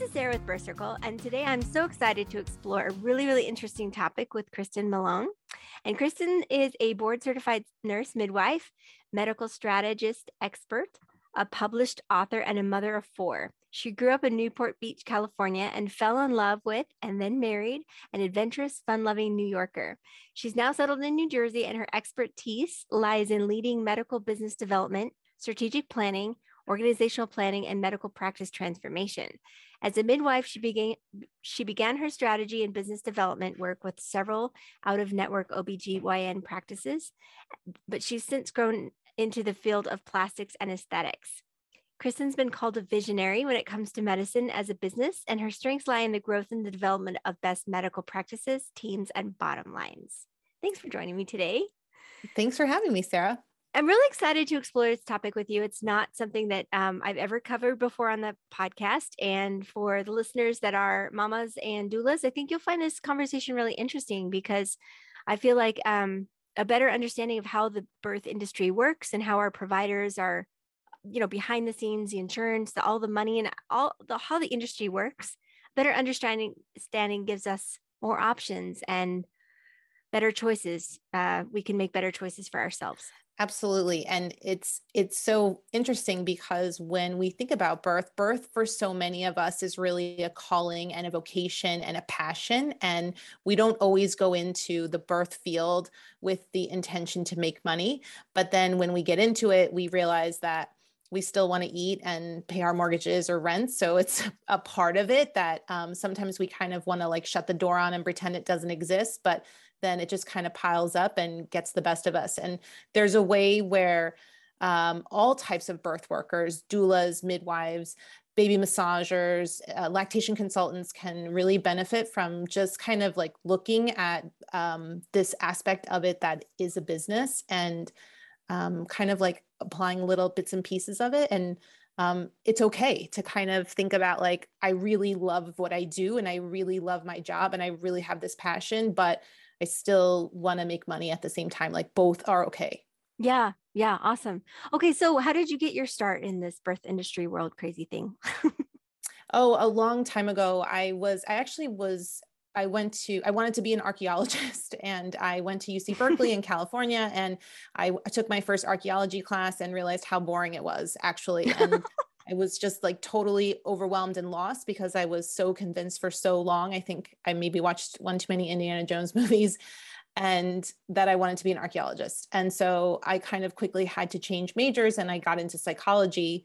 This is Sarah with Birth Circle, and today I'm so excited to explore a really, really interesting topic with Kristin Mallon. And Kristin is a board certified nurse midwife, medical strategist expert, a published author, and a mother of four. She grew up in Newport Beach, California, and fell in love with and then married an adventurous, fun loving New Yorker. She's now settled in New Jersey, and her expertise lies in leading medical business development, strategic planning, organizational planning, and medical practice transformation. As a midwife, she began, she began her strategy and business development work with several out of network OBGYN practices, but she's since grown into the field of plastics and aesthetics. Kristin's been called a visionary when it comes to medicine as a business, and her strengths lie in the growth and the development of best medical practices, teams, and bottom lines. Thanks for joining me today. Thanks for having me, Sarah. I'm really excited to explore this topic with you. It's not something that um, I've ever covered before on the podcast. And for the listeners that are mamas and doulas, I think you'll find this conversation really interesting because I feel like um, a better understanding of how the birth industry works and how our providers are, you know, behind the scenes, the insurance, the, all the money, and all the how the industry works. Better understanding standing gives us more options and better choices. Uh, we can make better choices for ourselves. Absolutely. And it's it's so interesting because when we think about birth, birth for so many of us is really a calling and a vocation and a passion and we don't always go into the birth field with the intention to make money, but then when we get into it, we realize that we still want to eat and pay our mortgages or rent. So it's a part of it that um, sometimes we kind of want to like shut the door on and pretend it doesn't exist. But then it just kind of piles up and gets the best of us. And there's a way where um, all types of birth workers, doulas, midwives, baby massagers, uh, lactation consultants can really benefit from just kind of like looking at um, this aspect of it that is a business and um, kind of like applying little bits and pieces of it. And um, it's okay to kind of think about like, I really love what I do and I really love my job and I really have this passion, but I still want to make money at the same time. Like both are okay. Yeah. Yeah. Awesome. Okay. So, how did you get your start in this birth industry world crazy thing? oh, a long time ago, I was, I actually was I went to, I wanted to be an archaeologist and I went to UC Berkeley in California and I, I, took my first archaeology class and realized how boring it was actually. And I was just like totally overwhelmed and lost because I was so convinced for so long. I think I maybe watched one too many Indiana Jones movies and that I wanted to be an archaeologist. And so I kind of quickly had to change majors and I got into psychology.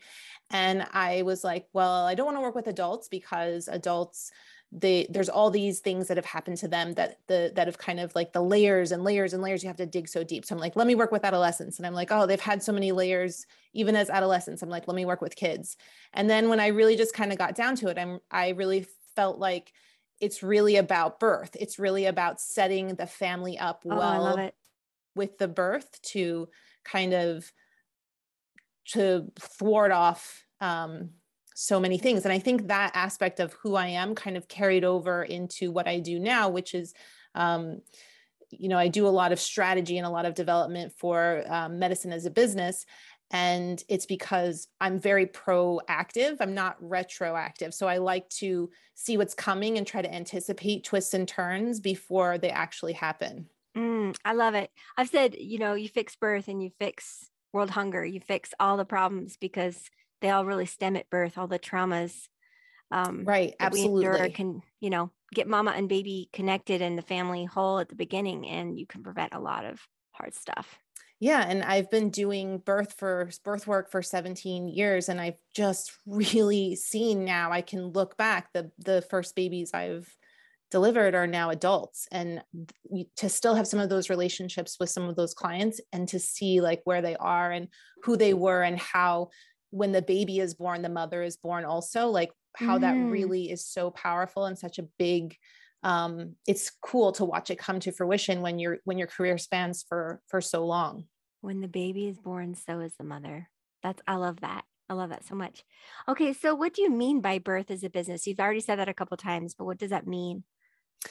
And I was like, well, I don't want to work with adults because adults they there's all these things that have happened to them that the that have kind of like the layers and layers and layers you have to dig so deep. So i'm like let me work with adolescents. And i'm like oh they've had so many layers even as adolescents. I'm like let me work with kids. And then when i really just kind of got down to it i'm i really felt like it's really about birth. It's really about setting the family up oh, well with the birth to kind of to thwart off um, so many things. And I think that aspect of who I am kind of carried over into what I do now, which is, um, you know, I do a lot of strategy and a lot of development for um, medicine as a business. And it's because I'm very proactive. I'm not retroactive. So I like to see what's coming and try to anticipate twists and turns before they actually happen. Mm, I love it. I've said, you know, you fix birth and you fix world hunger, you fix all the problems because they all really stem at birth, all the traumas. Um, right. Absolutely. can, you know, get mama and baby connected and the family whole at the beginning, and you can prevent a lot of hard stuff. Yeah, and I've been doing birth for birth work for 17 years and I've just really seen now I can look back the the first babies I've delivered are now adults and to still have some of those relationships with some of those clients and to see like where they are and who they were and how when the baby is born the mother is born also like how mm. that really is so powerful and such a big um, it's cool to watch it come to fruition when your when your career spans for for so long. When the baby is born so is the mother. That's i love that. I love that so much. Okay so what do you mean by birth as a business? You've already said that a couple times but what does that mean?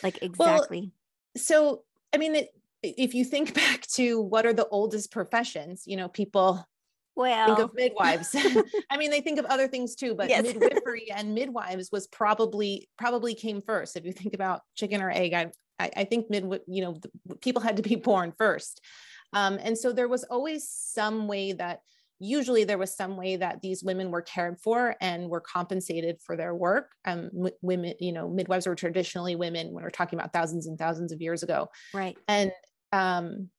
Like exactly. well, so i mean it, if you think back to what are the oldest professions you know people well think of midwives. I mean they think of other things too but yes. midwifery and midwives was probably probably came first. If you think about chicken or egg i i, I think mid you know people had to be born first. Um, and so there was always some way that usually there was some way that these women were cared for and were compensated for their work. Um, women you know midwives were traditionally women when we're talking about thousands and thousands of years ago. Right. And um,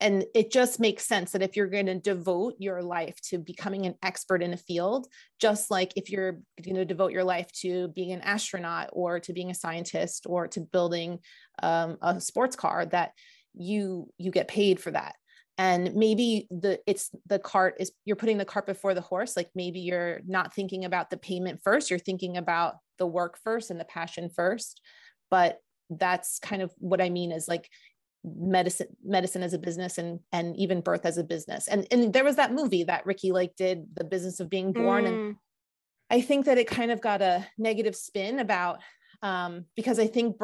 and it just makes sense that if you're going to devote your life to becoming an expert in a field just like if you're going to devote your life to being an astronaut or to being a scientist or to building um, a sports car that you you get paid for that. And maybe the it's the cart is you're putting the cart before the horse like maybe you're not thinking about the payment first you're thinking about the work first and the passion first. But that's kind of what i mean is like medicine medicine as a business and and even birth as a business and and there was that movie that Ricki Lake did the business of being born mm. and I think that it kind of got a negative spin about um, because I think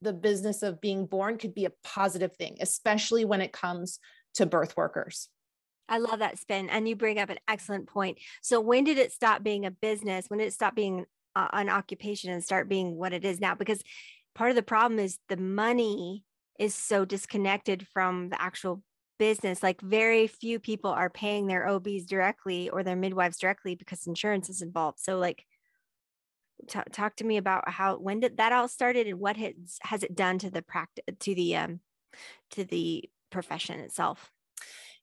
the business of being born could be a positive thing, especially when it comes to birth workers. I love that spin. And you bring up an excellent point. So, when did it stop being a business? When did it stop being uh, an occupation and start being what it is now? Because part of the problem is the money is so disconnected from the actual business. Like, very few people are paying their OBs directly or their midwives directly because insurance is involved. So, like, t- talk to me about how when did that all started and what has has it done to the practice to the um to the profession itself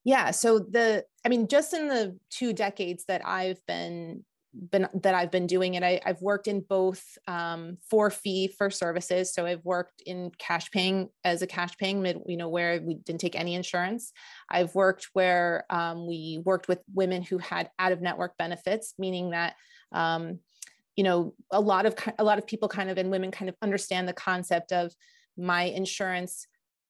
yeah so the i mean just in the two decades that i've been been that I've been doing it. I, have worked in both um, for fee for services. So I've worked in cash paying as a cash paying mid, you know, where we didn't take any insurance. I've worked where um, we worked with women who had out of network benefits, meaning that um, you know a lot of a lot of people kind of and women kind of understand the concept of my insurance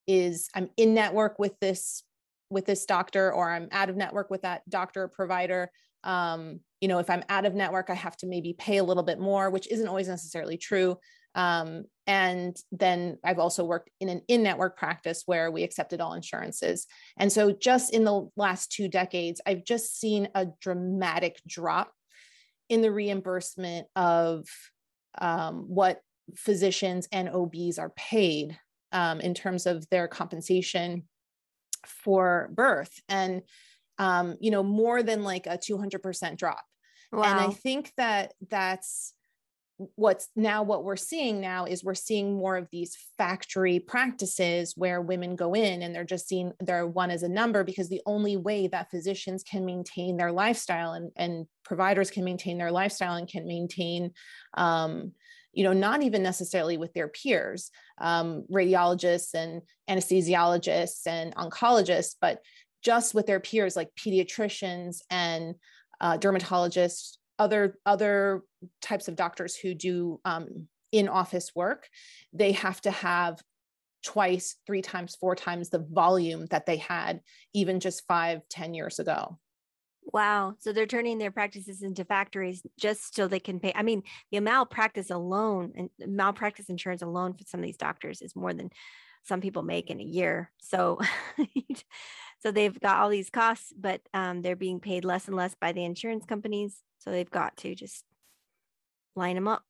is i'm in network with this with this doctor or i'm out of network with that doctor or provider um, you know if i'm out of network i have to maybe pay a little bit more which isn't always necessarily true um, and then i've also worked in an in-network practice where we accepted all insurances and so just in the last two decades i've just seen a dramatic drop in the reimbursement of um, what physicians and OBs are paid um, in terms of their compensation for birth. And, um, you know, more than like a 200% drop. Wow. And I think that that's what's now what we're seeing now is we're seeing more of these factory practices where women go in and they're just seen they're one as a number because the only way that physicians can maintain their lifestyle and, and providers can maintain their lifestyle and can maintain um, you know not even necessarily with their peers um, radiologists and anesthesiologists and oncologists but just with their peers like pediatricians and uh, dermatologists other other types of doctors who do um, in office work they have to have twice three times four times the volume that they had even just five ten years ago. Wow. So they're turning their practices into factories just so they can pay. I mean the malpractice alone and malpractice insurance alone for some of these doctors is more than some people make in a year. So so they've got all these costs but um, they're being paid less and less by the insurance companies so they've got to just line them up.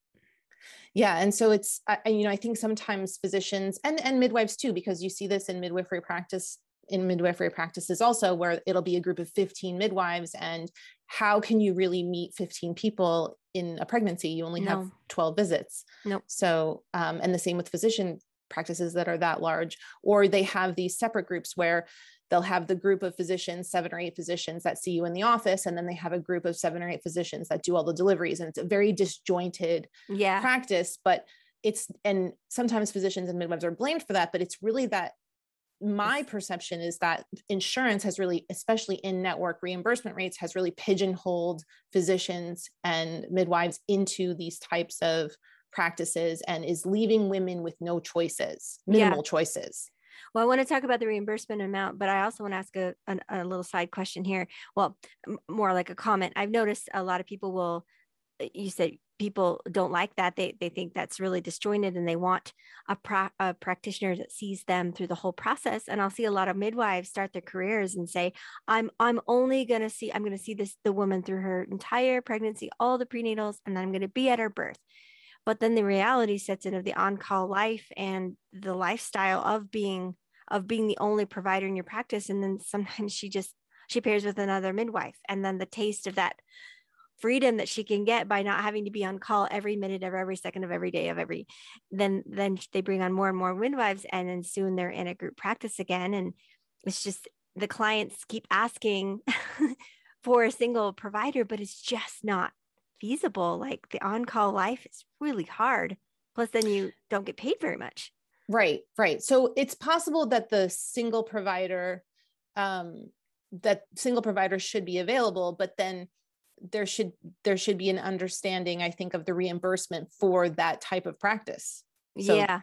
Yeah, and so it's I, you know I think sometimes physicians and and midwives too because you see this in midwifery practice in midwifery practices also where it'll be a group of 15 midwives and how can you really meet 15 people in a pregnancy you only no. have 12 visits nope. so um, and the same with physician practices that are that large or they have these separate groups where they'll have the group of physicians, seven or eight physicians that see you in the office, and then they have a group of seven or eight physicians that do all the deliveries. And it's a very disjointed yeah. practice, but it's and sometimes physicians and midwives are blamed for that but it's really that my perception is that insurance has really especially in network reimbursement rates has really pigeonholed physicians and midwives into these types of practices and is leaving women with no choices minimal yeah. choices well, I want to talk about the reimbursement amount, but I also want to ask a, a, a little side question here. Well, more like a comment. I've noticed a lot of people will, you said people don't like that. They, they think that's really disjointed and they want a, pra- a practitioner that sees them through the whole process. And I'll see a lot of midwives start their careers and say, I'm, I'm only going to see, I'm going to see this, the woman through her entire pregnancy, all the prenatals, and then I'm going to be at her birth. But then the reality sets in of the on-call life and the lifestyle of being, of being the only provider in your practice. And then sometimes she just, she pairs with another midwife. And then the taste of that freedom that she can get by not having to be on call every minute of every second of every day of every then then they bring on more and more midwives and then soon they're in a group practice again and it's just the clients keep asking for a single provider but it's just not feasible like the on-call life is really hard plus then you don't get paid very much. Right right. So it's possible that the single provider um that single provider should be available but then there should there should be an understanding i think of the reimbursement for that type of practice. So yeah.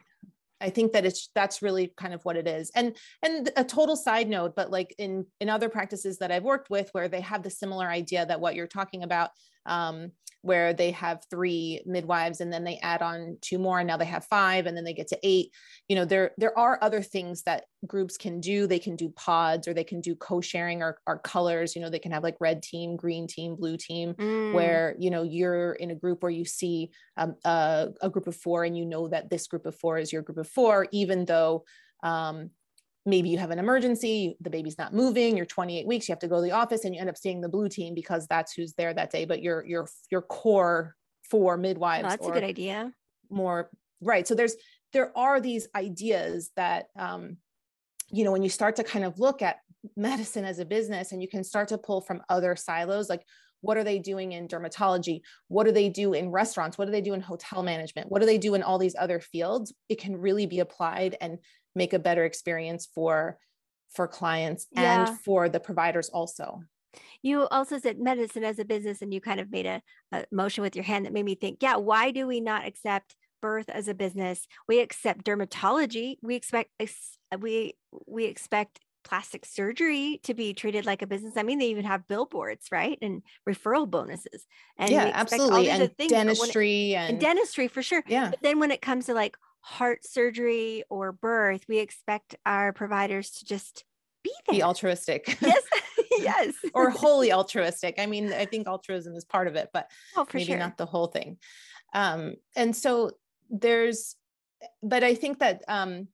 I think that it's that's really kind of what it is. And and a total side note but like in in other practices that i've worked with where they have the similar idea that what you're talking about um, where they have three midwives and then they add on two more and now they have five and then they get to eight. You know there there are other things that groups can do. They can do pods or they can do co-sharing or, or colors. You know they can have like red team green team blue team mm. where you know you're in a group where you see um, a, a group of four and you know that this group of four is your group of four even though um, maybe you have an emergency, the baby's not moving, you're 28 weeks, you have to go to the office and you end up seeing the blue team because that's who's there that day. But your your your core four midwives. Oh, that's a good idea. More right. So there's there are these ideas that um, you know, when you start to kind of look at medicine as a business and you can start to pull from other silos, like what are they doing in dermatology? What do they do in restaurants? What do they do in hotel management? What do they do in all these other fields? It can really be applied and make a better experience for for clients yeah. and for the providers also you also said medicine as a business and you kind of made a, a, motion with your hand that made me think yeah why do we not accept birth as a business we accept dermatology we expect we we expect plastic surgery to be treated like a business i mean they even have billboards right and referral bonuses and yeah absolutely and dentistry it, and, and dentistry for sure yeah but then when it comes to like heart surgery or birth, we expect our providers to just be there. Be altruistic. Yes. yes. or wholly altruistic. I mean, I think altruism is part of it, but oh, maybe sure. not the whole thing. Um, and so there's, but I think that um,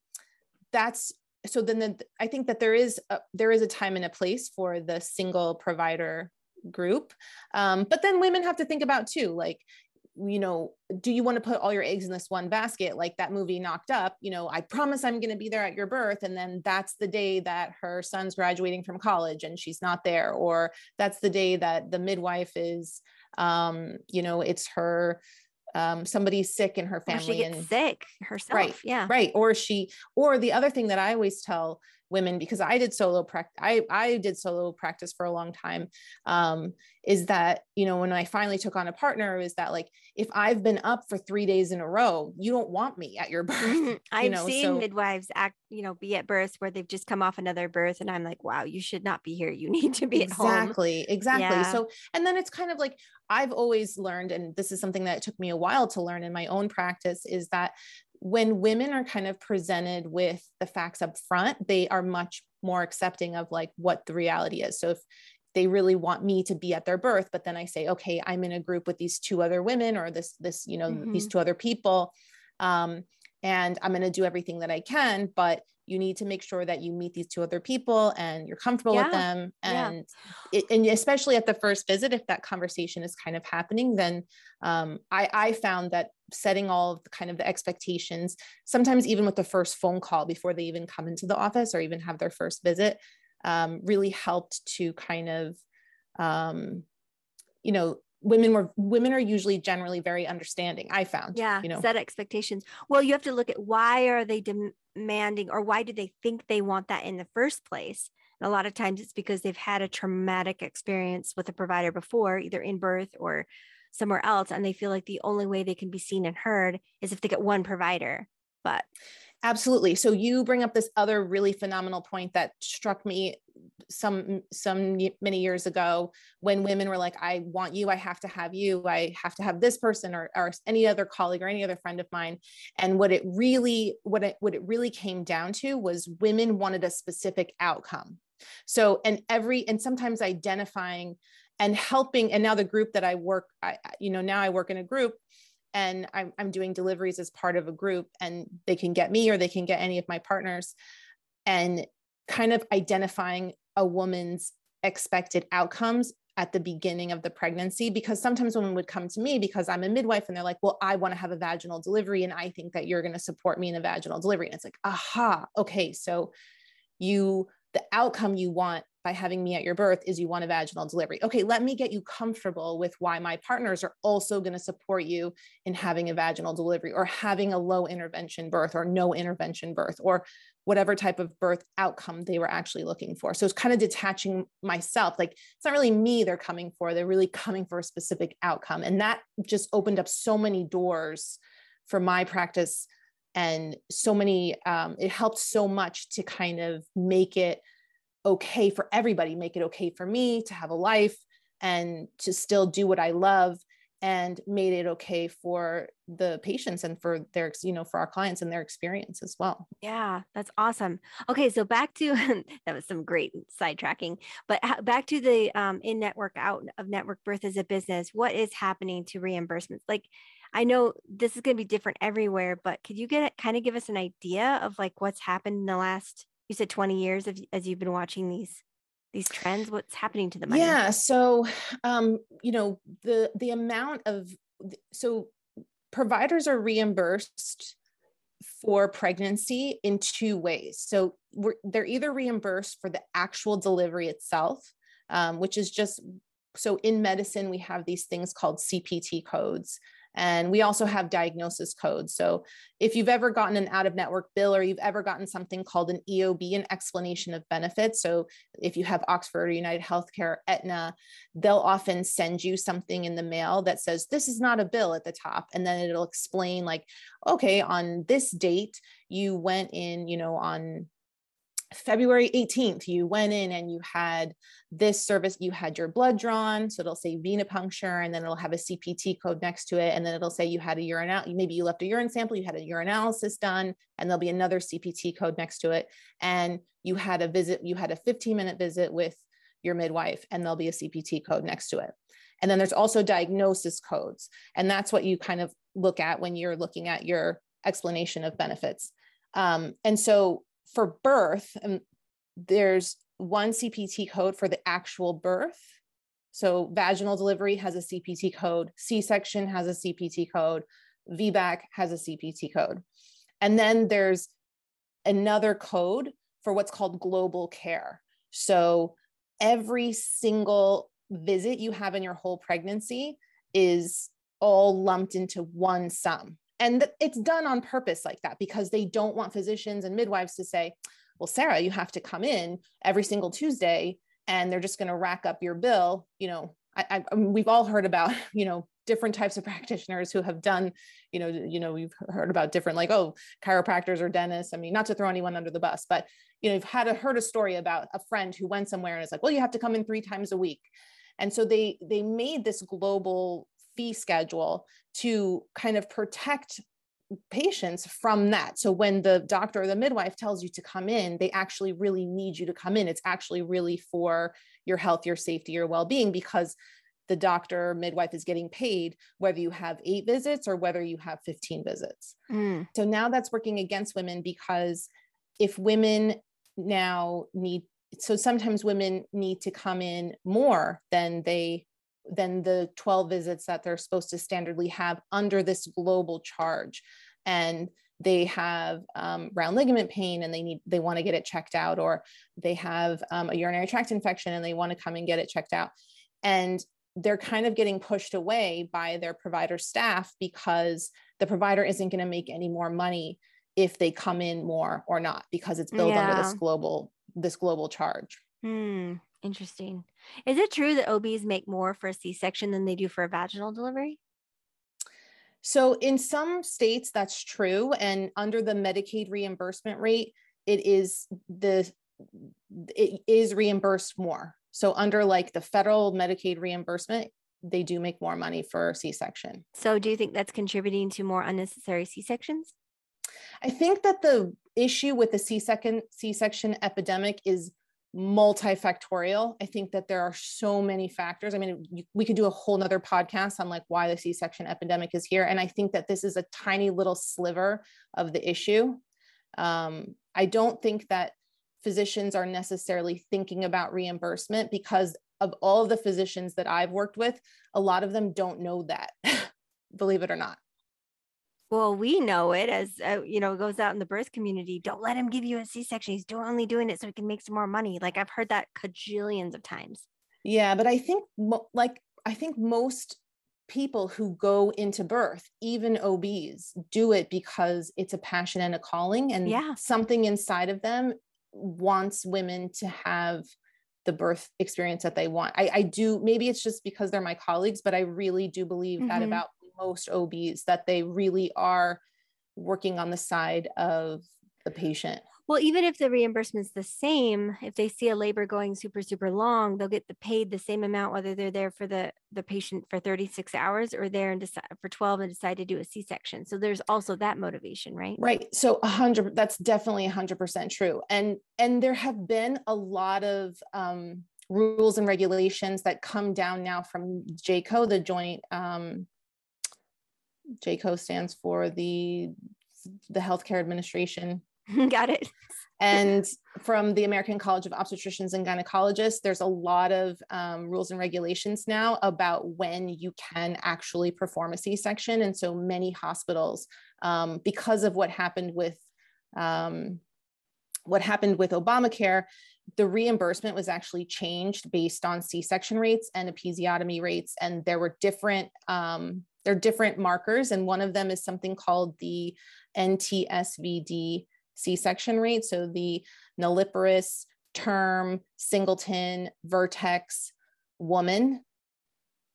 that's so then the, I think that there is a, there is a time and a place for the single provider group um, but then women have to think about too like you know, do you want to put all your eggs in this one basket? Like that movie knocked up, you know, I promise I'm going to be there at your birth. And then that's the day that her son's graduating from college and she's not there. Or that's the day that the midwife is, um, you know, it's her, um, somebody's sick in her family or she gets and sick herself. Right. Yeah. Right. Or she, or the other thing that I always tell women because I did solo practice. I, I did solo practice for a long time. Um, is that, you know, when I finally took on a partner is that like, if I've been up for three days in a row, you don't want me at your birth. Mm-hmm. I've know? seen so, midwives act, you know, be at birth where they've just come off another birth. And I'm like, wow, you should not be here. You need to be exactly, at home. Exactly. Exactly. Yeah. So, and then it's kind of like, I've always learned, and this is something that took me a while to learn in my own practice, is that when women are kind of presented with the facts up front, they are much more accepting of like what the reality is. So if they really want me to be at their birth, but then I say, okay, I'm in a group with these two other women or this, this, you know, mm-hmm. these two other people. Um, and I'm going to do everything that I can, but you need to make sure that you meet these two other people and you're comfortable yeah. with them. And, yeah. it, and especially at the first visit, if that conversation is kind of happening, then um, I, I found that setting all of the kind of the expectations, sometimes even with the first phone call before they even come into the office or even have their first visit, um, really helped to kind of, um, you know, women were women are usually generally very understanding i found yeah you know. set expectations. Well you have to look at why are they demanding or why do they think they want that in the first place? And a lot of times it's because they've had a traumatic experience with a provider before either in birth or somewhere else and they feel like the only way they can be seen and heard is if they get one provider. But absolutely. So you bring up this other really phenomenal point that struck me some some many years ago when women were like i want you i have to have you i have to have this person or, or any other colleague or any other friend of mine. And what it really what it what it really came down to was women wanted a specific outcome. So and every and sometimes identifying and helping and now the group that i work i you know now i work in a group and I'm, I'm doing deliveries as part of a group and they can get me or they can get any of my partners and kind of identifying a woman's expected outcomes at the beginning of the pregnancy because sometimes women would come to me because I'm a midwife and they're like, well, I want to have a vaginal delivery and I think that you're going to support me in a vaginal delivery. And it's like, aha, okay. So you, the outcome you want by having me at your birth is you want a vaginal delivery. Okay, let me get you comfortable with why my partners are also going to support you in having a vaginal delivery or having a low intervention birth or no intervention birth or whatever type of birth outcome they were actually looking for. So it's kind of detaching myself. Like it's not really me they're coming for, they're really coming for a specific outcome. And that just opened up so many doors for my practice and so many, um, it helped so much to kind of make it okay for everybody, make it okay for me to have a life and to still do what I love and made it okay for the patients and for their you know for our clients and their experience as well. Yeah that's awesome. Okay so back to that was some great sidetracking but back to the um, in network out of network birth as a business what is happening to reimbursements? Like i know this is going to be different everywhere but could you get kind of give us an idea of like what's happened in the last you said 20 years of, as you've been watching these these trends? What's happening to the money yeah so um you know the the amount of so providers are reimbursed for pregnancy in two ways. So they're either reimbursed for the actual delivery itself um, which is just so in medicine we have these things called cpt codes and we also have diagnosis codes. So if you've ever gotten an out of network bill or you've ever gotten something called an EOB, an explanation of benefits. So if you have Oxford or United Healthcare, Aetna, they'll often send you something in the mail that says, this is not a bill at the top. And then it'll explain like, okay, on this date, you went in, you know, on February 18th, you went in and you had this service, you had your blood drawn. So it'll say venipuncture, and then it'll have a CPT code next to it. And then it'll say you had a urine out, maybe you left a urine sample, you had a urinalysis done, and there'll be another CPT code next to it. And you had a visit, you had a 15 minute visit with your midwife, and there'll be a CPT code next to it. And then there's also diagnosis codes. And that's what you kind of look at when you're looking at your explanation of benefits. Um, and so for birth, um, there's one CPT code for the actual birth. So vaginal delivery has a CPT code, C-section has a CPT code, VBAC has a CPT code. And then there's another code for what's called global care. So every single visit you have in your whole pregnancy is all lumped into one sum. And it's done on purpose like that because they don't want physicians and midwives to say, well, Sarah, you have to come in every single Tuesday and they're just going to rack up your bill. You know, I, I, um, we've all heard about, you know, different types of practitioners who have done, you know, you know, we've heard about different like, oh, chiropractors or dentists. I mean, not to throw anyone under the bus, but you know, you've had a, heard a story about a friend who went somewhere and it's like, well, you have to come in three times a week. And so they they made this global fee schedule to kind of protect patients from that. So when the doctor or the midwife tells you to come in, they actually really need you to come in. It's actually really for your health, your safety, your well-being because the doctor midwife is getting paid whether you have 8 visits or whether you have 15 visits. Mm. So now that's working against women because if women now need so sometimes women need to come in more than they than the 12 visits that they're supposed to standardly have under this global charge and they have um, round ligament pain and they need they want to get it checked out or they have um, a urinary tract infection and they want to come and get it checked out and they're kind of getting pushed away by their provider staff because the provider isn't going to make any more money if they come in more or not because it's billed yeah. under this global this global charge. Hmm. Interesting. Is it true that OBs make more for a C-section than they do for a vaginal delivery? So in some states that's true and under the Medicaid reimbursement rate it is the it is reimbursed more. So under like the federal Medicaid reimbursement they do make more money for C-section. So do you think that's contributing to more unnecessary C-sections? I think that the issue with the C-section C-section epidemic is multifactorial. I think that there are so many factors. I mean, we could do a whole nother podcast on like why the C-section epidemic is here. And I think that this is a tiny little sliver of the issue. Um, I don't think that physicians are necessarily thinking about reimbursement because of all of the physicians that I've worked with, a lot of them don't know that, believe it or not. Well, we know it as uh, you know, it goes out in the birth community. Don't let him give you a C-section. He's doing, only doing it so he can make some more money. Like I've heard that cajillions of times. Yeah, but I think like I think most people who go into birth, even OBs, do it because it's a passion and a calling, and yeah. something inside of them wants women to have the birth experience that they want. I, I do, maybe it's just because they're my colleagues, but I really do believe mm-hmm. that about most OBs that they really are working on the side of the patient. Well, even if the reimbursement's the same, if they see a labor going super super long, they'll get the paid the same amount whether they're there for the the patient for 36 hours or there and decide for 12 and decide to do a C-section. So there's also that motivation, right? Right. So a 100 that's definitely a 100% true. And and there have been a lot of um rules and regulations that come down now from JCAHO, the joint um JCAHO stands for the the Healthcare Administration. Got it. and from the American College of Obstetricians and Gynecologists, there's a lot of um, rules and regulations now about when you can actually perform a C-section. And so many hospitals, um, because of what happened with um, what happened with Obamacare, the reimbursement was actually changed based on C-section rates and episiotomy rates, and there were different um, there are different markers, and one of them is something called the NTSVD C-section rate. So the nulliparous, term, singleton, vertex woman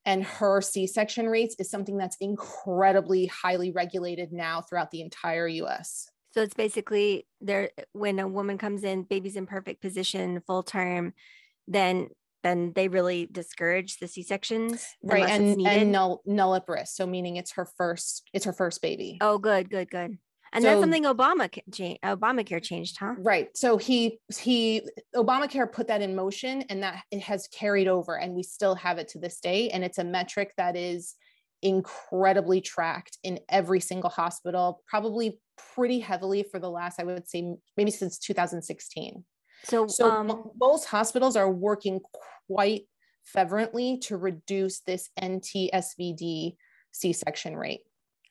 and her C-section rates is something that's incredibly highly regulated now throughout the entire US. So it's basically there when a woman comes in, baby's in perfect position, full term, then then they really discourage the C-sections. Right. And and null, nulliparous. So meaning it's her first, it's her first baby. Oh, good, good, good. And so, that's something Obama Obamacare changed, huh? Right. So he he Obamacare put that in motion and that it has carried over and we still have it to this day. And it's a metric that is incredibly tracked in every single hospital, probably pretty heavily for the last, I would say maybe since 2016. So, so um, most hospitals are working quite fervently to reduce this NTSVD C-section rate.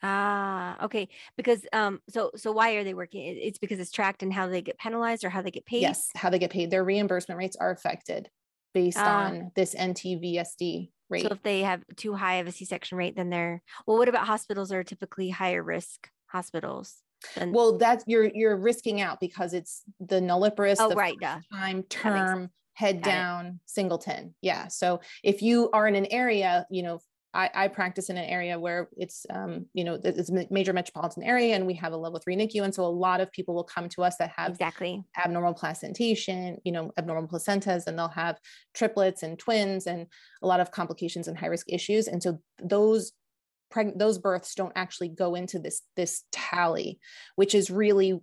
Ah, okay. Because um, so so why are they working? It's because it's tracked and how they get penalized or how they get paid. Yes, how they get paid. Their reimbursement rates are affected based ah. on this NTVSD rate. So if they have too high of a C-section rate, then they're well. What about hospitals are typically higher risk hospitals? Than- well, that's you're you're risking out because it's the nulliparous, oh, the right, yeah. time term head Got down it. singleton yeah so if you are in an area you know I, I practice in an area where it's, um, you know, it's a major metropolitan area and we have a level three NICU. And so a lot of people will come to us that have exactly abnormal placentation, you know, abnormal placentas, and they'll have triplets and twins and a lot of complications and high risk issues. And so those preg- those births don't actually go into this this tally, which is really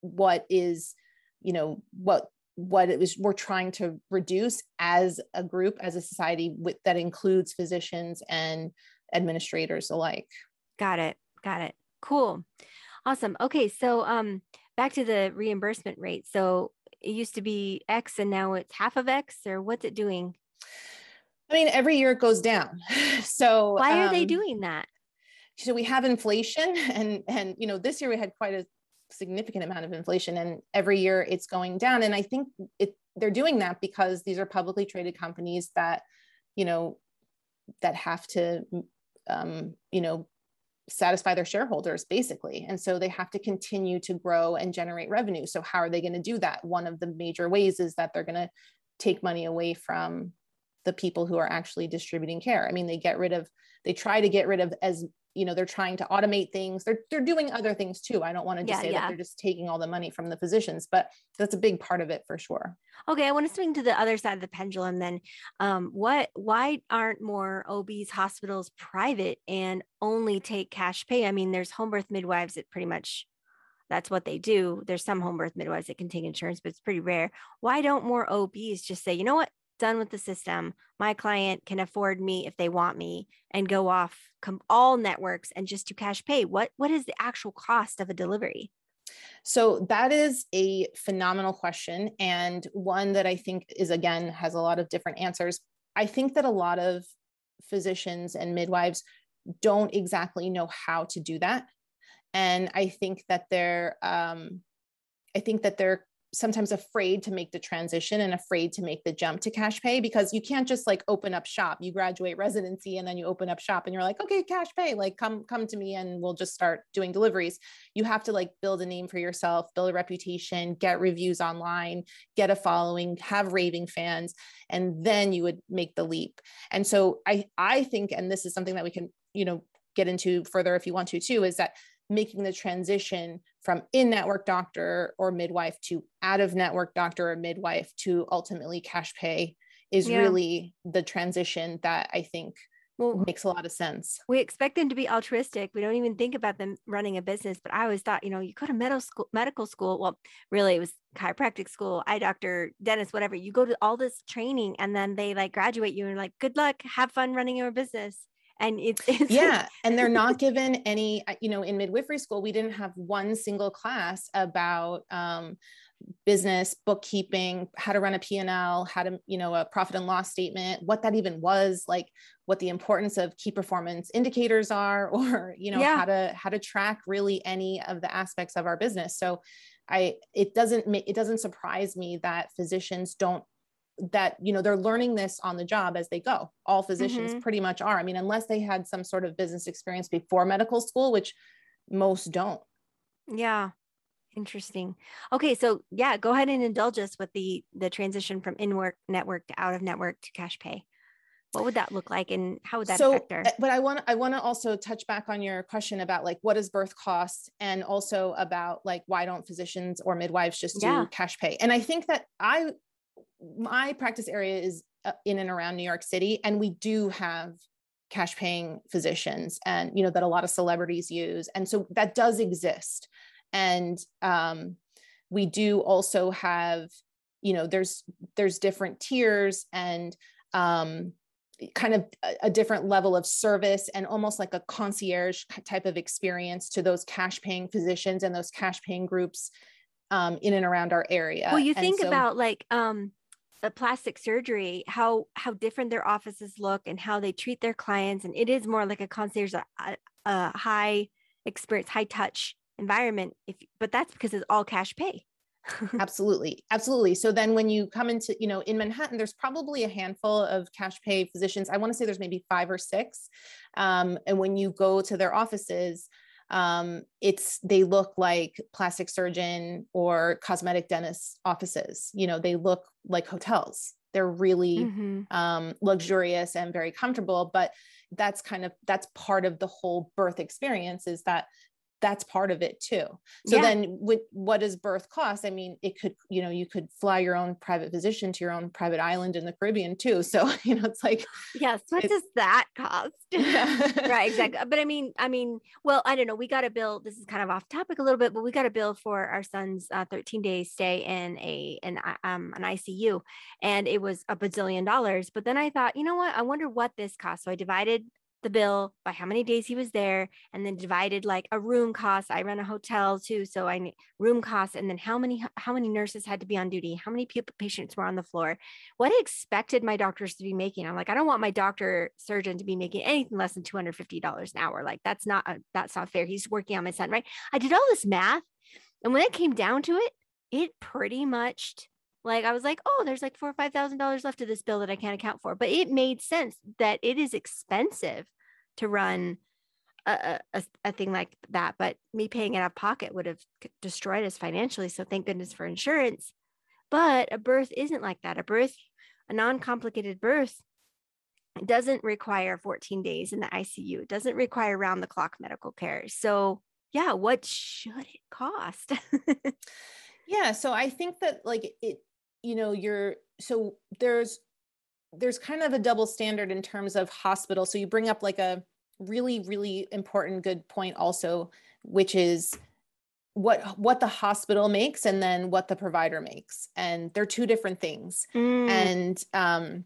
what is, you know, what what it was we're trying to reduce as a group as a society with that includes physicians and administrators alike. Got it. Got it. Cool. Awesome. Okay so um back to the reimbursement rate. So it used to be x and now it's half of x or what's it doing? I mean every year it goes down. So why are um, they doing that so we have inflation and and you know this year we had quite a significant amount of inflation and every year it's going down. And i think it they're doing that because these are publicly traded companies that you know that have to um, you know satisfy their shareholders basically. And so they have to continue to grow and generate revenue. So how are they going to do that? One of the major ways is that they're going to take money away from the people who are actually distributing care. I mean they get rid of they try to get rid of as you know they're trying to automate things. They're they're doing other things too. I don't want to just yeah, say yeah. that they're just taking all the money from the physicians but that's a big part of it for sure. Okay i want to swing to the other side of the pendulum then. Um, what why aren't more obs hospitals private and only take cash pay? I mean there's home birth midwives that pretty much that's what they do. There's some home birth midwives that can take insurance but it's pretty rare. Why don't more obs just say you know what done with the system. My client can afford me if they want me and go off com- all networks and just do cash pay. What what is the actual cost of a delivery? So that is a phenomenal question and one that I think is again has a lot of different answers. I think that a lot of physicians and midwives don't exactly know how to do that. And I think that they're um, I think that they're sometimes afraid to make the transition and afraid to make the jump to cash pay because you can't just like open up shop. You graduate residency and then you open up shop and you're like okay cash pay like come come to me and we'll just start doing deliveries. You have to like build a name for yourself build a reputation get reviews online get a following have raving fans and then you would make the leap. And so i i think and this is something that we can you know get into further if you want to too is that making the transition from in network doctor or midwife to out of network doctor or midwife to ultimately cash pay is yeah. really the transition that I think well, makes a lot of sense. We expect them to be altruistic. We don't even think about them running a business. But I always thought, you know, you go to medical school, medical school. Well, really, it was chiropractic school, eye doctor, dentist, whatever. You go to all this training, and then they like graduate you, and like, good luck, have fun running your business and it's, it's yeah and they're not given any uh, you know in midwifery school we didn't have one single class about um, business bookkeeping how to run a p&l how to you know a profit and loss statement what that even was like what the importance of key performance indicators are or you know yeah. how to how to track really any of the aspects of our business so i it doesn't it doesn't surprise me that physicians don't that you know they're learning this on the job as they go. All physicians mm-hmm. pretty much are. I mean unless they had some sort of business experience before medical school which most don't. Yeah. Interesting. Okay so yeah go ahead and indulge us with the the transition from in work network to out of network to cash pay. What would that look like and how would that so, affect her eh, but i want i want to also touch back on your question about like what is birth cost and also about like why don't physicians or midwives just do yeah. cash pay? And i think that i my practice area is uh, in and around New York City, and we do have cash paying physicians and you know that a lot of celebrities use. And so that does exist. And um, we do also have you know there's there's different tiers and um, kind of a, a, different level of service and almost like a concierge type of experience to those cash paying physicians and those cash paying groups um, in and around our area. Well, you think so, about like um, a plastic surgery how how different their offices look and how they treat their clients and it is more like a concierge a, a high experience high touch environment if but that's because it's all cash pay. Absolutely absolutely. So then when you come into you know in manhattan there's probably a handful of cash pay physicians. I want to say there's maybe five or six um, and when you go to their offices um, it's they look like plastic surgeon or cosmetic dentist offices you know they look like hotels they're really mm-hmm. um, luxurious and very comfortable but that's kind of that's part of the whole birth experience is that that's part of it too. So yeah. then with, what does birth cost? I mean, it could, you know, you could fly your own private physician to your own private island in the Caribbean too. So, you know, it's like Yes, what does that cost? Yeah. right, exactly. But I mean, I mean, well, I don't know. We got a bill. This is kind of off topic a little bit, but we got a bill for our son's uh, 13 day stay in a an uh, um an ICU and it was a bazillion dollars. But then I thought, you know what? I wonder what this cost. So I divided the bill by how many days he was there and then divided like a room cost. I run a hotel too so i need room costs and then how many how many nurses had to be on duty how many patients were on the floor. What I expected my doctors to be making i'm like i don't want my doctor surgeon to be making anything less than $250 an hour like that's not a, that's not fair he's working on my son right? I did all this math and when it came down to it it pretty much Like I was like, oh, there's like four or five thousand dollars left of this bill that I can't account for. But it made sense that it is expensive to run a, a, a thing like that. But me paying it out of pocket would have destroyed us financially. So thank goodness for insurance. But a birth isn't like that. A birth, a non-complicated birth, doesn't require 14 days in the ICU. It doesn't require round the clock medical care. So yeah, what should it cost? yeah. So I think that like it, you know, you're so there's there's kind of a double standard in terms of hospital. So you bring up like a really, really important good point also, which is what what the hospital makes and then what the provider makes. And they're two different things. Mm. And um,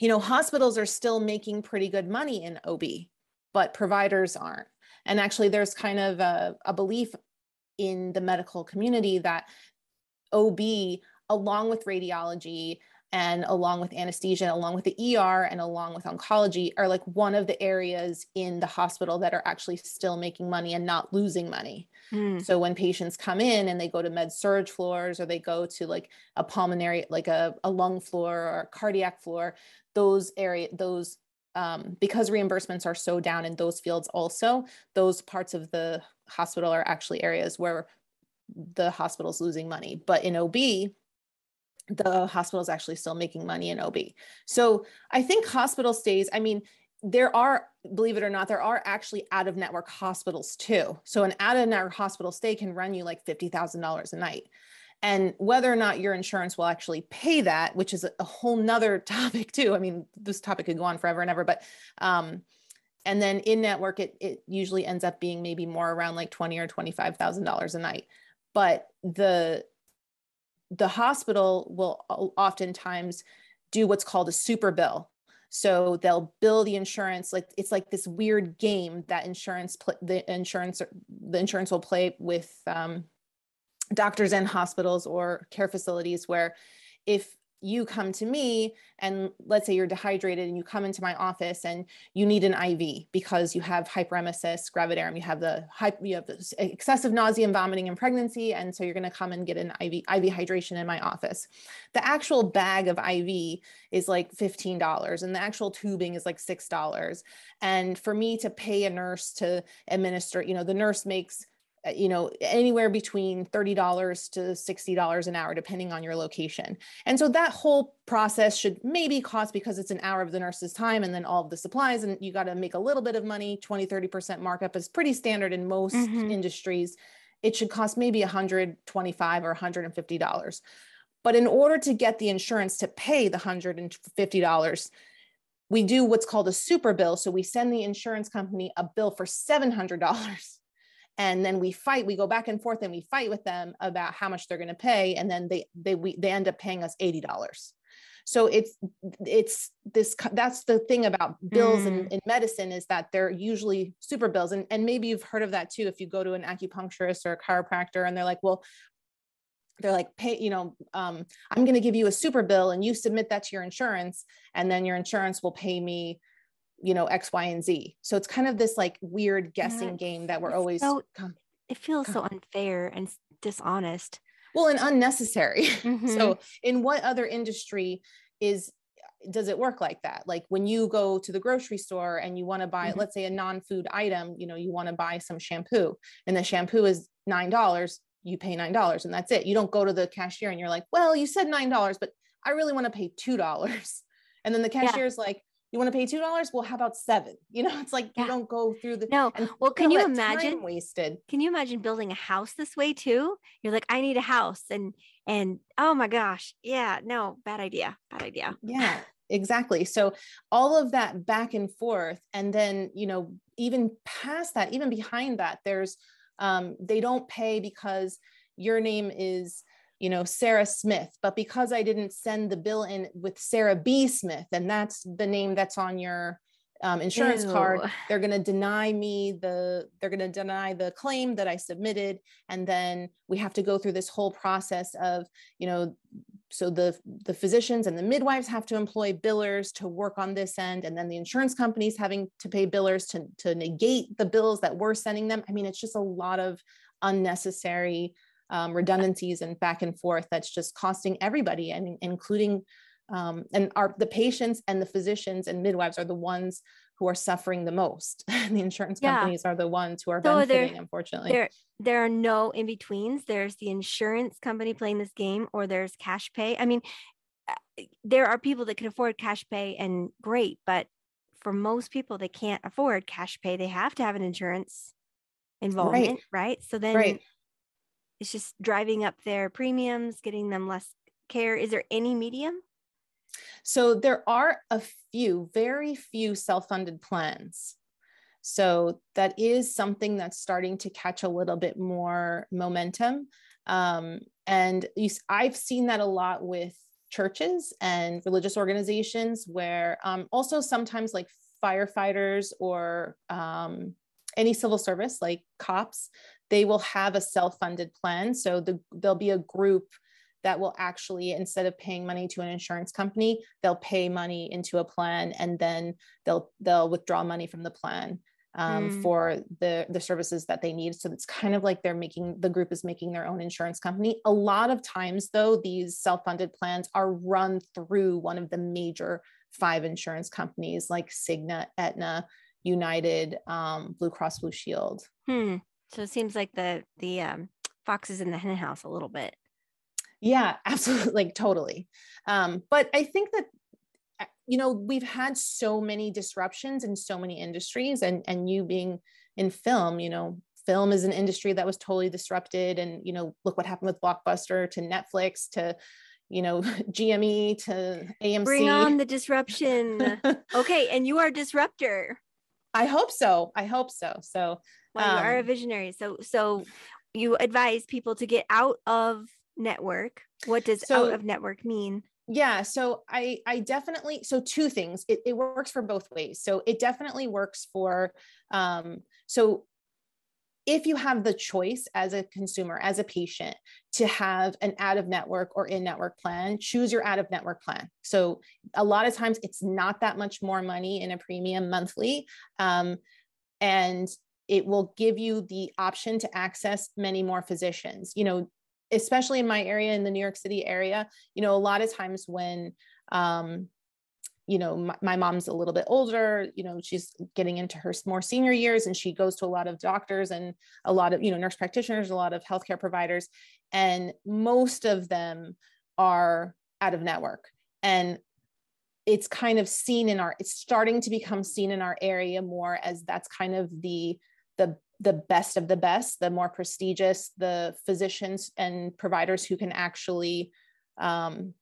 you know, hospitals are still making pretty good money in OB, but providers aren't. And actually, there's kind of a, a belief in the medical community that OB, along with radiology and along with anesthesia, along with the ER and along with oncology, are like one of the areas in the hospital that are actually still making money and not losing money. Mm. So when patients come in and they go to med surg floors or they go to like a pulmonary, like a, a lung floor or a cardiac floor, those area, those um, because reimbursements are so down in those fields also those parts of the hospital are actually areas where the hospital's losing money but in ob the hospital is actually still making money in ob so i think hospital stays i mean there are believe it or not there are actually out of network hospitals too. So an out of network hospital stay can run you like $50000 a night. And whether or not your insurance will actually pay that which is a whole nother topic too i mean this topic could go on forever and ever but um and then in network it, it usually ends up being maybe more around like 20 or 25 thousand dollars a night. But the the hospital will oftentimes do what's called a super bill. So they'll bill the insurance like it's like this weird game that insurance the insurance the insurance will play with um, doctors and hospitals or care facilities where if you come to me and let's say you're dehydrated and you come into my office and you need an IV because you have hyperemesis gravidarum, you have the you have the excessive nausea and vomiting in pregnancy, and so you're going to come and get an IV IV hydration in my office. The actual bag of IV is like fifteen dollars, and the actual tubing is like six dollars. And for me to pay a nurse to administer, you know, the nurse makes you know anywhere between $30 to $60 an hour depending on your location. And so that whole process should maybe cost because it's an hour of the nurse's time and then all of the supplies and you got to make a little bit of money. 20 30% markup is pretty standard in most mm-hmm. industries. It should cost maybe 125 or 150 dollars. But in order to get the insurance to pay the 150 dollars we do what's called a super bill. So we send the insurance company a bill for 700 dollars and then we fight we go back and forth and we fight with them about how much they're going to pay and then they they we, they end up paying us $80 so it's it's this that's the thing about bills mm. in, in medicine is that they're usually super bills and, and maybe you've heard of that too if you go to an acupuncturist or a chiropractor and they're like well they're like pay you know um, i'm going to give you a super bill and you submit that to your insurance and then your insurance will pay me you know x y and z. So it's kind of this like weird guessing yeah, game that we're always so, it feels so unfair and dishonest. Well and unnecessary. Mm-hmm. so in what other industry is does it work like that? Like when you go to the grocery store and you want to buy mm-hmm. let's say a non-food item you know you want to buy some shampoo and the shampoo is nine dollars you pay nine dollars and that's it. You don't go to the cashier and you're like well you said nine dollars but i really want to pay two dollars. And then the cashier's yeah. like you want to pay two dollars? Well how about seven? You know it's like yeah. you don't go through the no. well can you imagine wasted. can you imagine building a house this way too? You're like i need a house and and oh my gosh. Yeah no bad idea bad idea. Yeah exactly. So all of that back and forth and then you know even past that even behind that there's um, they don't pay because your name is you know, Sarah Smith, but because I didn't send the bill in with Sarah B. Smith, and that's the name that's on your um, insurance Ew. card, they're going to deny me the, they're going to deny the claim that I submitted. And then we have to go through this whole process of, you know, so the the physicians and the midwives have to employ billers to work on this end and then the insurance companies having to pay billers to, to negate the bills that we're sending them i mean it's just a lot of unnecessary um, redundancies and back and forth that's just costing everybody and including um, and our the patients and the physicians and midwives are the ones who are suffering the most. the insurance yeah. companies are the ones who are so benefiting, there, unfortunately. There, there are no in betweens. There's the insurance company playing this game, or there's cash pay. I mean, uh, there are people that can afford cash pay and great, but for most people, they can't afford cash pay. They have to have an insurance involvement, right? right? So then right. It's just driving up their premiums, getting them less care. Is there any medium? So there are a few, very few self funded plans. So that is something that's starting to catch a little bit more momentum. Um, and you, I've seen that a lot with churches and religious organizations where um, also sometimes like firefighters or um, any civil service like cops they will have a self-funded plan so the, there'll be a group that will actually instead of paying money to an insurance company they'll pay money into a plan and then they'll they'll withdraw money from the plan um, mm. for the the services that they need so it's kind of like they're making the group is making their own insurance company a lot of times though these self-funded plans are run through one of the major five insurance companies like cigna aetna united um, blue cross blue shield hmm. So it seems like the the um, foxes in the hen house a little bit yeah, absolutely, like totally. Um, but I think that uh, you know we've had so many disruptions in so many industries, and and you being in film, you know, film is an industry that was totally disrupted, and you know, look what happened with Blockbuster to Netflix to you know GME to AMC. Bring on the disruption. okay, and you are a disruptor. I hope so. I hope so. So well, um, you are a um visionary. So so you advise people to get out of network. What does so, out of network mean? Yeah, so I I definitely so two things. It, it works for both ways. So it definitely works for um so if you have the choice as a consumer, as a patient, to have an out of network or in network plan, choose your out of network plan. So, a lot of times it's not that much more money in a premium monthly. Um, and it will give you the option to access many more physicians. You know, especially in my area in the New York City area, you know, a lot of times when um, you know my, my, mom's a little bit older you know she's getting into her more senior years and she goes to a lot of doctors and a lot of you know nurse practitioners a lot of healthcare providers and most of them are out of network and it's kind of seen in our it's starting to become seen in our area more as that's kind of the the the best of the best, the more prestigious, the physicians and providers who can actually um,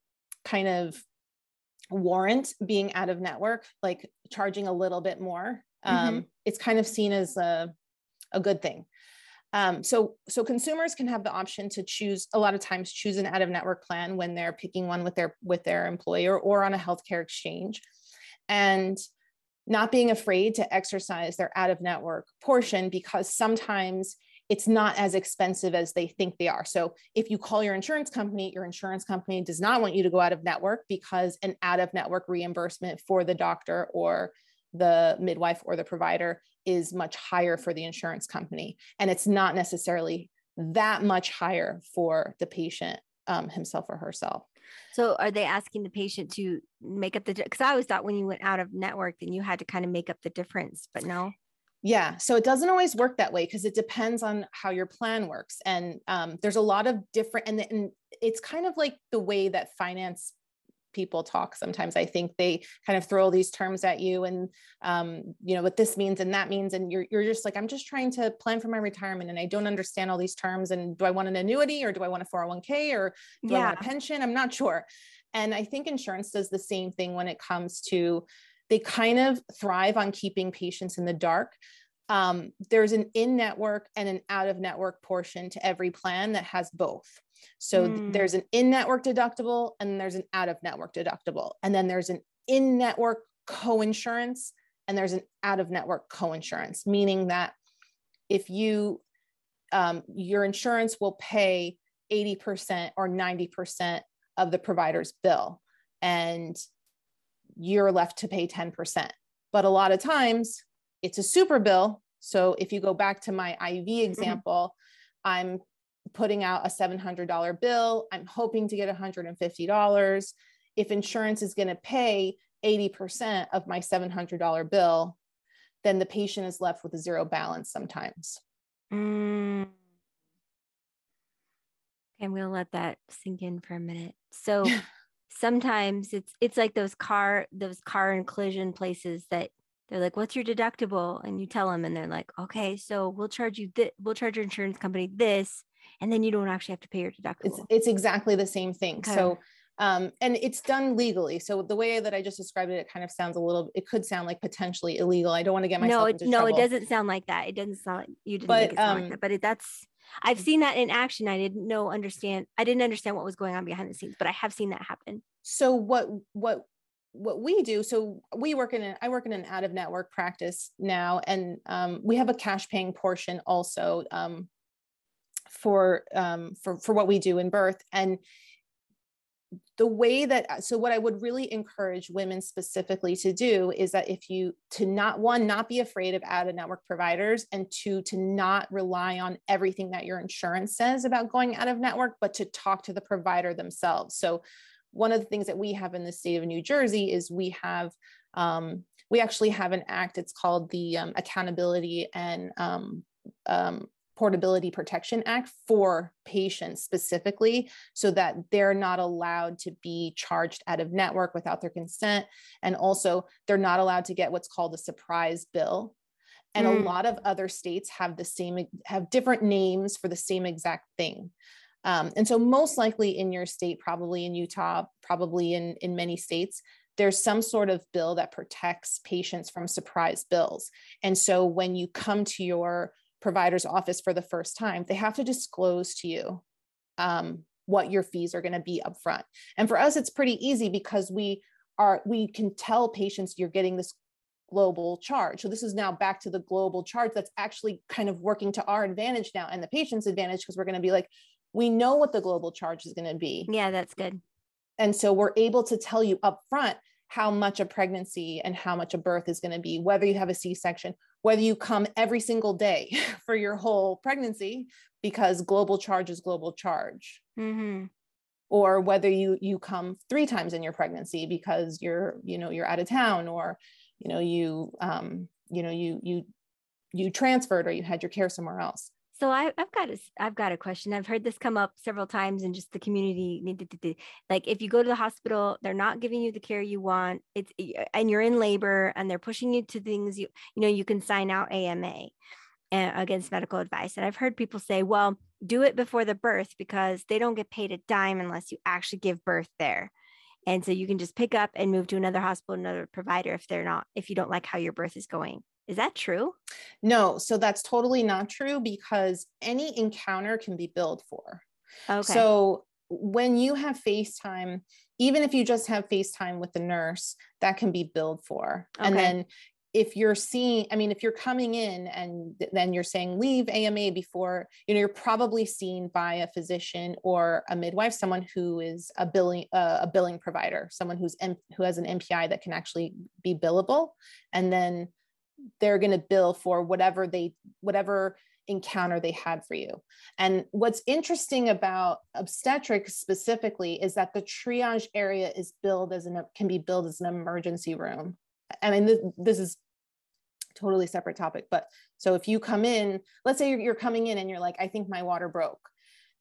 kind of warrant being out of network, like charging a little bit more. Um, mm-hmm. It's kind of seen as a, a good thing. Um, so, so consumers can have the option to choose a lot of times choose an out of network plan when they're picking one with their with their employer or on a healthcare exchange. And not being afraid to exercise their out of network portion because sometimes it's not as expensive as they think they are. So if you call your insurance company, your insurance company does not want you to go out of network because an out of network reimbursement for the doctor or the midwife or the provider is much higher for the insurance company. And it's not necessarily that much higher for the patient um, himself or herself. So are they asking the patient to make up the because I always thought when you went out of network, then you had to kind of make up the difference, but no. Yeah, so it doesn't always work that way because it depends on how your plan works, and um, there's a lot of different, and, and it's kind of like the way that finance people talk sometimes i think they kind of throw these terms at you and um, you know what this means and that means and you're, you're just like i'm just trying to plan for my retirement and i don't understand all these terms and do i want an annuity or do i want a 401k or do yeah. i want a pension? I'm not sure. And i think insurance does the same thing when it comes to they kind of thrive on keeping patients in the dark um, there's an in network and an out of network portion to every plan that has both. So mm. there's an in network deductible and there's an out of network deductible. And then there's an in network co-insurance and there's an out of network co-insurance, meaning that if you, um, your insurance will pay 80% or 90% of the provider's bill and you're left to pay 10%. But a lot of times it's a super bill. So if you go back to my IV mm-hmm. example, mm-hmm. I'm putting out a $700 bill. I'm hoping to get $150. If insurance is going to pay 80% of my $700 bill, then the patient is left with a zero balance sometimes. Mm. Okay, I'm gonna let that sink in for a minute. So sometimes it's it's like those car those car and collision places that they're like, "What's your deductible?" And you tell them, and they're like, "Okay, so we'll charge you this. We'll charge your insurance company this, and then you don't actually have to pay your deductible." It's it's exactly the same thing. Okay. So um, and it's done legally. So the way that I just described it, it kind of sounds a little. It could sound like potentially illegal. I don't want to get myself no, it, no, trouble. it doesn't sound like that. It doesn't sound like you didn't but, make it sound um, like that. But it, that's I've seen that in action. I didn't know understand. I didn't understand what was going on behind the scenes, but I have seen that happen. So what what what we do so we work in an i work in an out of network practice now and um, we have a cash paying portion also um, for um, for for what we do in birth and the way that uh, so what i would really encourage women specifically to do is that if you to not one not be afraid of out of network providers and two to not rely on everything that your insurance says about going out of network but to talk to the provider themselves. So one of the things that we have in the state of new jersey is we have um, we actually have an act it's called the um, accountability and um, um Portability Protection Act for patients specifically, so that they're not allowed to be charged out of network without their consent. And also, they're not allowed to get what's called a surprise bill. And a lot of other states have the same, have different names for the same exact thing. Um, and so, most likely in your state, probably in Utah, probably in, in many states, there's some sort of bill that protects patients from surprise bills. And so, when you come to your provider's office for the first time, they have to disclose to you um, what your fees are going to be upfront. And for us, it's pretty easy because we are we can tell patients you're getting this global charge. So this is now back to the global charge that's actually kind of working to our advantage now and the patient's advantage because we're going to be like, we know what the global charge is going to be. Yeah, that's good. And so we're able to tell you upfront how much a pregnancy and how much a birth is going to be, whether you have a C section, whether you come every single day for your whole pregnancy, because global charge is global charge. Mm-hmm. Or whether you you come three times in your pregnancy because you're you know you're out of town or you know you um you know you you you transferred or you had your care somewhere else so I, have got a, I've got a question. I've heard this come up several times, and just the community needed to do. Like, if you go to the hospital, they're not giving you the care you want. It's and you're in labor, and they're pushing you to things you you know you can sign out AMA eh, against medical advice. And I've heard people say, well, do it before the birth because they don't get paid a dime unless you actually give birth there. And so you can just pick up and move to another hospital, another provider if they're not, if you don't like how your birth is going. Is that true? No, so that's totally not true because any encounter can be billed for. Okay. So when you have FaceTime, even if you just have FaceTime with the nurse, that can be billed for. Okay. And then if you're seeing, I mean, if you're coming in and then you're saying leave AMA before, you know, you're probably seen by a physician or a midwife, someone who is a billing uh, a billing provider, someone who's M- who has an NPI that can actually be billable, and then they're going to bill for whatever they whatever encounter they had for you. And what's interesting about obstetrics specifically is that the triage area is billed as an can be billed as an emergency room. I mean, this, this is totally separate topic, but so if you come in, let's say you're, you're coming in and you're like, I think my water broke,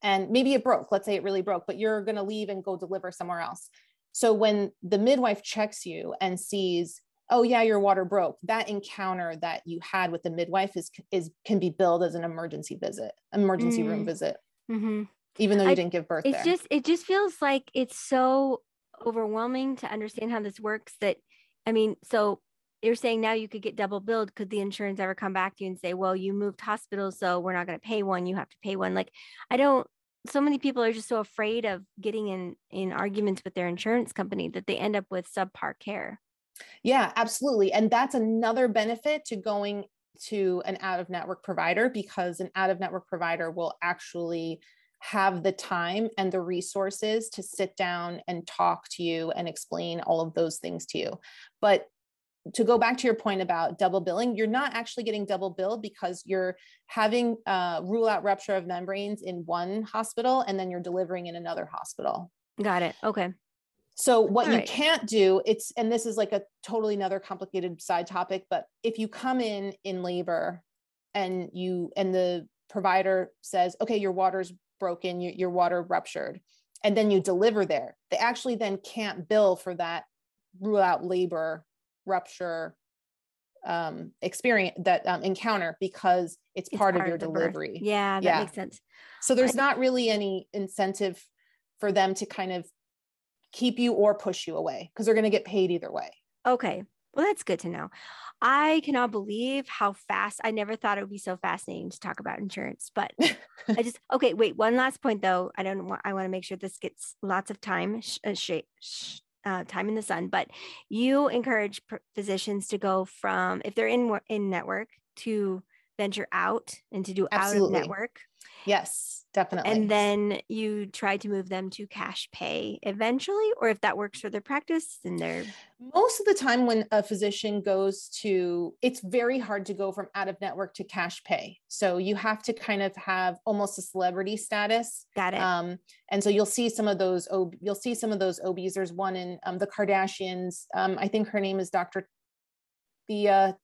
and maybe it broke. Let's say it really broke, but you're going to leave and go deliver somewhere else. So when the midwife checks you and sees oh yeah your water broke that encounter that you had with the midwife is is can be billed as an emergency visit emergency mm-hmm. room visit mm-hmm. even though you I, didn't give birth it's there. just it just feels like it's so overwhelming to understand how this works that i mean so you're saying now you could get double billed could the insurance ever come back to you and say well you moved hospitals so we're not going to pay one you have to pay one like i don't so many people are just so afraid of getting in in arguments with their insurance company that they end up with subpar care yeah, absolutely. And that's another benefit to going to an out of network provider because an out of network provider will actually have the time and the resources to sit down and talk to you and explain all of those things to you. But to go back to your point about double billing, you're not actually getting double billed because you're having uh, rule out rupture of membranes in one hospital and then you're delivering in another hospital. Got it. Okay. So what All you right. can't do, it's and this is like a totally another complicated side topic, but if you come in in labor and you and the provider says, okay, your water's broken, your, your water ruptured, and then you deliver there, they actually then can't bill for that rule out labor rupture um experience that um, encounter because it's, it's part, part, of your of delivery birth. yeah that yeah. makes sense so there's not really any incentive for them to kind of keep you or push you away because they're going to get paid either way okay well that's good to know i cannot believe how fast i never thought it would be so fascinating to talk about insurance but i just okay wait one last point though i don't want i want to make sure this gets lots of time sh- uh, sh- sh- uh, time in the sun, but you encourage physicians to go from if they're in in network to venture out and to do Absolutely. out of network. Yes, definitely. And then you try to move them to cash pay eventually, or if that works for their practice, then they're most of the time when a physician goes to it's very hard to go from out of network to cash pay. So you have to kind of have almost a celebrity status. Got it. Um, and so you'll see some of those OB, you'll see some of those OBs. There's one in um, the Kardashians. Um, I think her name is Dr. Thea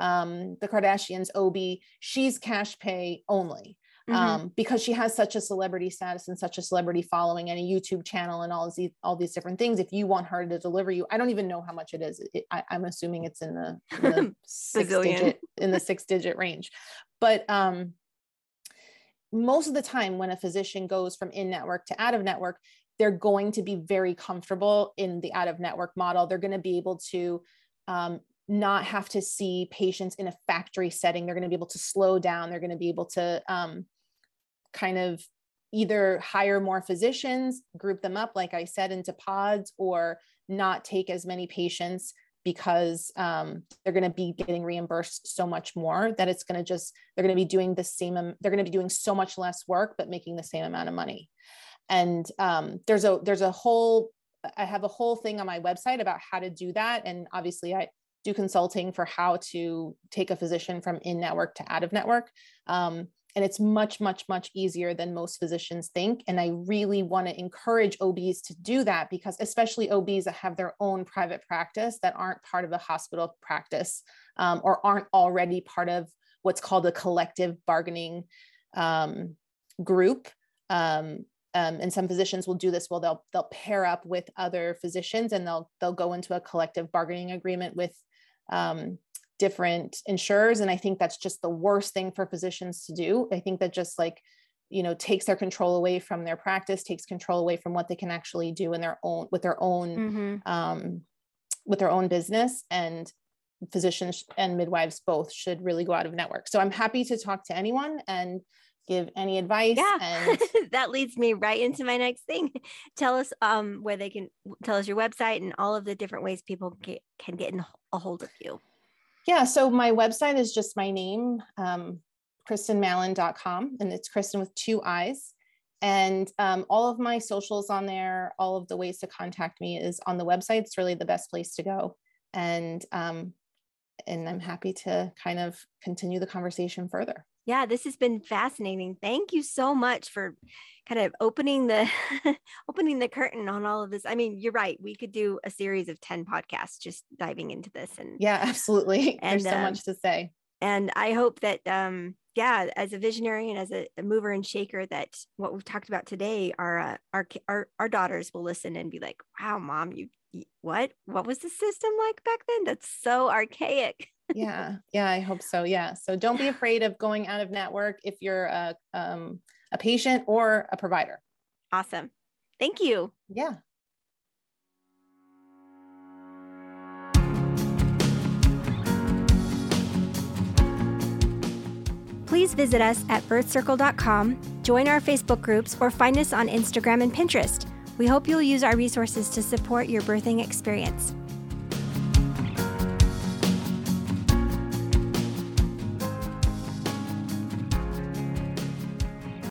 um, the Kardashians, OB, she's cash pay only. Mm-hmm. Um, because she has such a celebrity status and such a celebrity following and a YouTube channel and all these all these different things. If you want her to deliver you, I don't even know how much it is. It, I, am assuming it's in the, in the six digit in the six digit range. But um, most of the time, when a physician goes from in network to out of network, they're going to be very comfortable in the out of network model. They're going to be able to um, not have to see patients in a factory setting. They're going to be able to slow down. They're going to be able to um, kind of either hire more physicians, group them up, like I said, into pods, or not take as many patients because um, they're going to be getting reimbursed so much more that it's going to just they're going to be doing the same they're going to be doing so much less work but making the same amount of money and um, there's a there's a whole i have a whole thing on my website about how to do that and obviously i do consulting for how to take a physician from in network to out of network. Um, and it's much, much, much easier than most physicians think. And I really want to encourage OBs to do that because, especially OBs that have their own private practice that aren't part of a hospital practice um, or aren't already part of what's called a collective bargaining um, group. Um, um, and some physicians will do this well they'll they'll pair up with other physicians and they'll they'll go into a collective bargaining agreement with um, different insurers. And I think that's just the worst thing for physicians to do. I think that just like, you know, takes their control away from their practice, takes control away from what they can actually do in their own, with their own, mm-hmm. um, with their own business. And physicians and midwives both should really go out of network. So I'm happy to talk to anyone and give any advice yeah and that leads me right into my next thing tell us um where they can tell us your website and all of the different ways people get, can get in a hold of you yeah so my website is just my name um kristinmallon.com and it's kristin with two eyes and um, all of my socials on there all of the ways to contact me is on the website. It's really the best place to go. And um, and i'm happy to kind of continue the conversation further yeah, this has been fascinating. Thank you so much for kind of opening the opening the curtain on all of this. I mean, you're right. We could do a series of 10 podcasts just diving into this and Yeah, absolutely. And, There's so um, much to say. And I hope that um yeah, as a visionary and as a, a mover and shaker that what we've talked about today our uh, our our our daughters will listen and be like, "Wow, mom, you what what was the system like back then that's so archaic yeah yeah i hope so yeah. So don't be afraid of going out of network if you're a um, a patient or a provider. Awesome. Thank you. Yeah. Please visit us at birthcircle.com, join our Facebook groups, or find us on Instagram and Pinterest. We hope you'll use our resources to support your birthing experience.